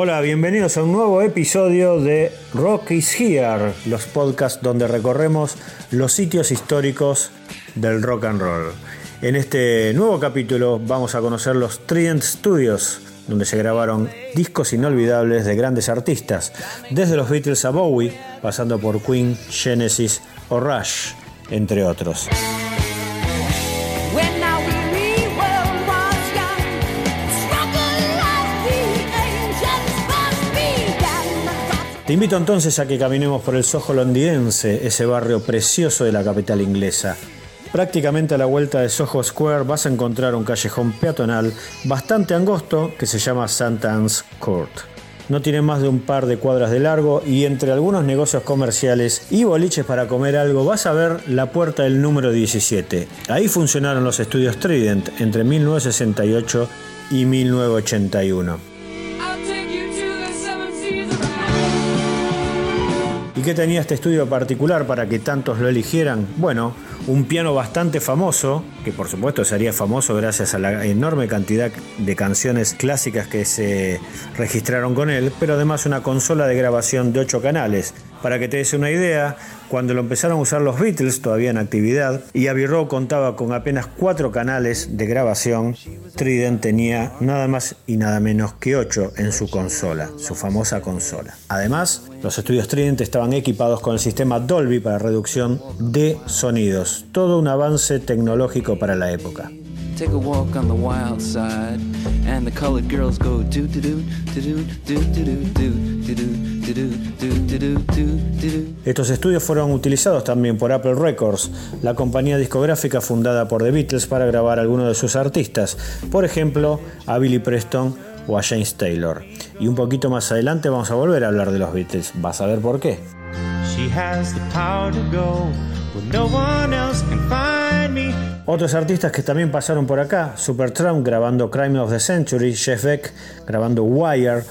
Hola, bienvenidos a un nuevo episodio de Rock is Here, los podcasts donde recorremos los sitios históricos del rock and roll. En este nuevo capítulo vamos a conocer los Trident Studios, donde se grabaron discos inolvidables de grandes artistas, desde los Beatles a Bowie, pasando por Queen, Genesis o Rush, entre otros. Te invito entonces a que caminemos por el Soho londinense, ese barrio precioso de la capital inglesa. Prácticamente a la vuelta de Soho Square vas a encontrar un callejón peatonal bastante angosto que se llama St. Anne's Court. No tiene más de un par de cuadras de largo y entre algunos negocios comerciales y boliches para comer algo vas a ver la puerta del número 17. Ahí funcionaron los estudios Trident entre 1968 y 1981. ¿Y qué tenía este estudio particular para que tantos lo eligieran? Bueno, un piano bastante famoso, que por supuesto sería famoso gracias a la enorme cantidad de canciones clásicas que se registraron con él, pero además una consola de grabación de 8 canales. Para que te des una idea, cuando lo empezaron a usar los Beatles, todavía en actividad, y Abbey Road contaba con apenas cuatro canales de grabación, Trident tenía nada más y nada menos que ocho en su consola, su famosa consola. Además, los estudios Trident estaban equipados con el sistema Dolby para reducción de sonidos, todo un avance tecnológico para la época. Estos estudios fueron utilizados también por Apple Records, la compañía discográfica fundada por The Beatles para grabar a algunos de sus artistas, por ejemplo a Billy Preston o a James Taylor. Y un poquito más adelante vamos a volver a hablar de los Beatles, vas a ver por qué. Otros artistas que también pasaron por acá, Supertramp grabando Crime of the Century, Jeff Beck grabando Wire,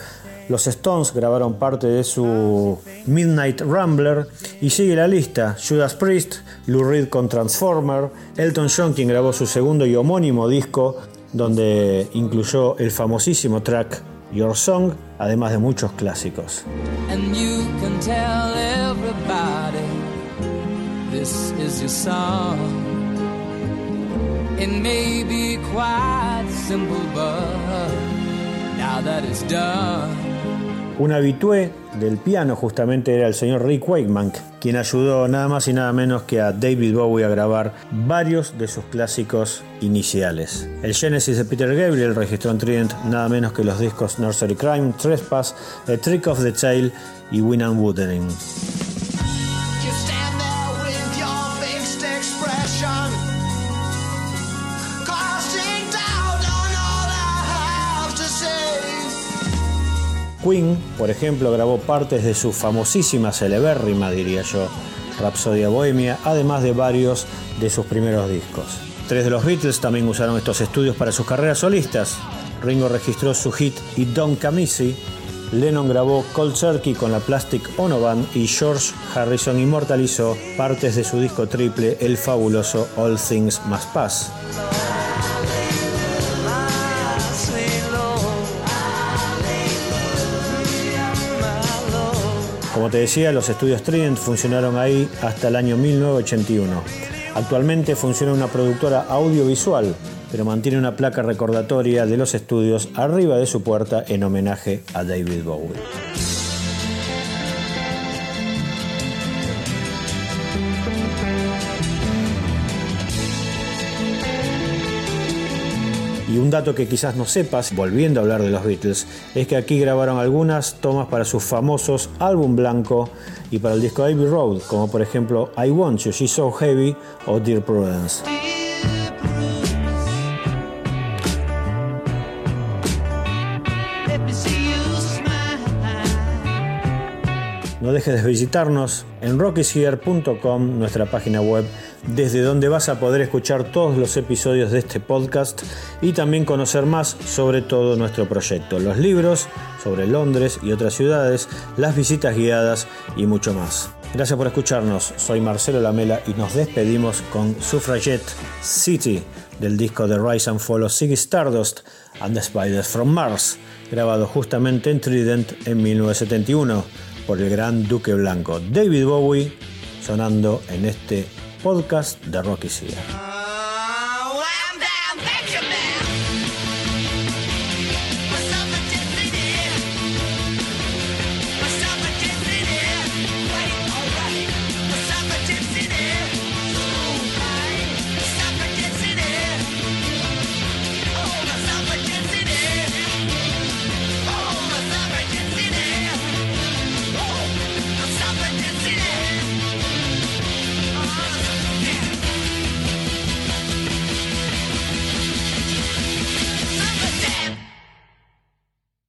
los Stones grabaron parte de su Midnight Rambler y sigue la lista, Judas Priest, Lou Reed con Transformer, Elton John quien grabó su segundo y homónimo disco donde incluyó el famosísimo track Your Song, además de muchos clásicos. It may be quite simple, but now that it's done. Un habitué del piano justamente era el señor Rick Wakeman, quien ayudó nada más y nada menos que a David Bowie a grabar varios de sus clásicos iniciales. El Genesis de Peter Gabriel registró en Trident nada menos que los discos Nursery Crime, Trespass, A Trick of the Tail y Win and Wuthering. Queen, por ejemplo, grabó partes de su famosísima, celebérrima, diría yo, Rapsodia Bohemia, además de varios de sus primeros discos. Tres de los Beatles también usaron estos estudios para sus carreras solistas. Ringo registró su hit Y Don Camisi, Lennon grabó Cold Turkey con la Plastic Ono Band y George Harrison inmortalizó partes de su disco triple, el fabuloso All Things Must Pass. Como te decía, los estudios Trident funcionaron ahí hasta el año 1981. Actualmente funciona una productora audiovisual, pero mantiene una placa recordatoria de los estudios arriba de su puerta en homenaje a David Bowie. Y un dato que quizás no sepas, volviendo a hablar de los Beatles, es que aquí grabaron algunas tomas para sus famosos álbum blanco y para el disco Abbey Road, como por ejemplo I Want You, She's So Heavy o Dear Prudence. No dejes de visitarnos en rockysear.com, nuestra página web, desde donde vas a poder escuchar todos los episodios de este podcast y también conocer más sobre todo nuestro proyecto, los libros sobre Londres y otras ciudades, las visitas guiadas y mucho más. Gracias por escucharnos, soy Marcelo Lamela y nos despedimos con Suffragette City del disco de Rise and Fall of Stardust and the Spiders from Mars, grabado justamente en Trident en 1971 por el gran Duque Blanco, David Bowie, sonando en este podcast de Rocky Sia.